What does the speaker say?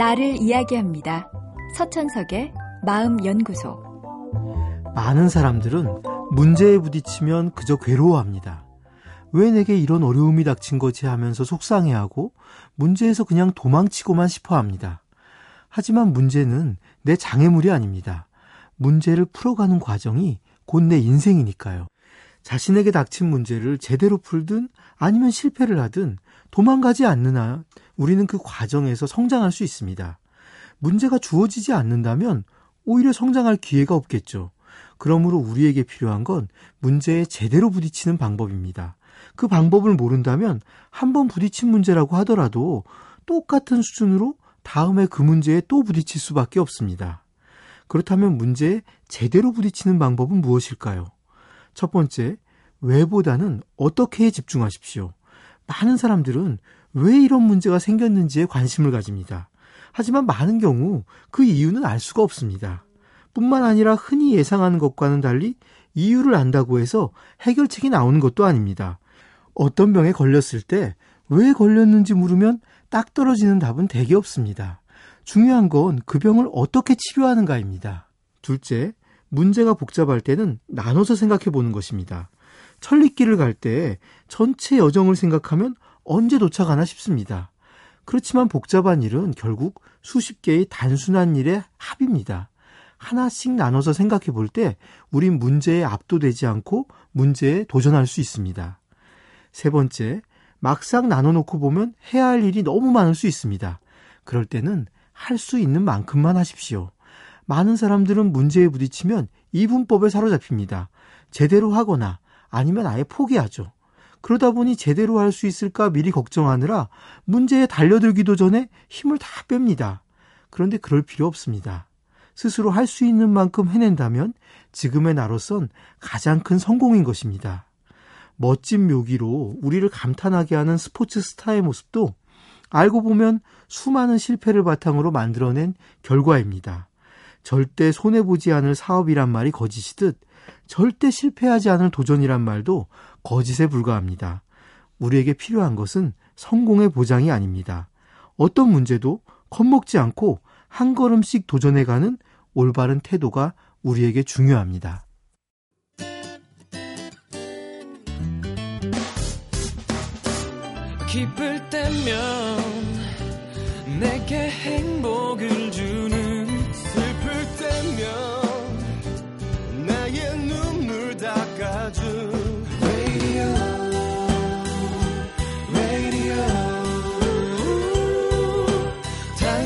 나를 이야기합니다. 서천석의 마음연구소. 많은 사람들은 문제에 부딪히면 그저 괴로워합니다. 왜 내게 이런 어려움이 닥친 거지 하면서 속상해하고 문제에서 그냥 도망치고만 싶어 합니다. 하지만 문제는 내 장애물이 아닙니다. 문제를 풀어가는 과정이 곧 내 인생이니까요. 자신에게 닥친 문제를 제대로 풀든 아니면 실패를 하든 도망가지 않는 한 우리는 그 과정에서 성장할 수 있습니다. 문제가 주어지지 않는다면 오히려 성장할 기회가 없겠죠. 그러므로 우리에게 필요한 건 문제에 제대로 부딪히는 방법입니다. 그 방법을 모른다면 한 번 부딪힌 문제라고 하더라도 똑같은 수준으로 다음에 그 문제에 또 부딪힐 수밖에 없습니다. 그렇다면 문제에 제대로 부딪히는 방법은 무엇일까요? 첫 번째, 왜보다는 어떻게에 집중하십시오. 많은 사람들은 왜 이런 문제가 생겼는지에 관심을 가집니다. 하지만 많은 경우 그 이유는 알 수가 없습니다. 뿐만 아니라 흔히 예상하는 것과는 달리 이유를 안다고 해서 해결책이 나오는 것도 아닙니다. 어떤 병에 걸렸을 때 왜 걸렸는지 물으면 딱 떨어지는 답은 대개 없습니다. 중요한 건 그 병을 어떻게 치료하는가입니다. 둘째, 문제가 복잡할 때는 나눠서 생각해 보는 것입니다. 천리길을 갈 때 전체 여정을 생각하면 언제 도착하나 싶습니다. 그렇지만 복잡한 일은 결국 수십 개의 단순한 일의 합입니다. 하나씩 나눠서 생각해 볼 때 우린 문제에 압도되지 않고 문제에 도전할 수 있습니다. 세 번째, 막상 나눠놓고 보면 해야 할 일이 너무 많을 수 있습니다. 그럴 때는 할 수 있는 만큼만 하십시오. 많은 사람들은 문제에 부딪히면 이분법에 사로잡힙니다. 제대로 하거나 아니면 아예 포기하죠. 그러다 보니 제대로 할 수 있을까 미리 걱정하느라 문제에 달려들기도 전에 힘을 다 뺍니다. 그런데 그럴 필요 없습니다. 스스로 할 수 있는 만큼 해낸다면 지금의 나로선 가장 큰 성공인 것입니다. 멋진 묘기로 우리를 감탄하게 하는 스포츠 스타의 모습도 알고 보면 수많은 실패를 바탕으로 만들어낸 결과입니다. 절대 손해보지 않을 사업이란 말이 거짓이듯 절대 실패하지 않을 도전이란 말도 거짓에 불과합니다. 우리에게 필요한 것은 성공의 보장이 아닙니다. 어떤 문제도 겁먹지 않고 한 걸음씩 도전해가는 올바른 태도가 우리에게 중요합니다. 기쁠 때면 내게 행복을 주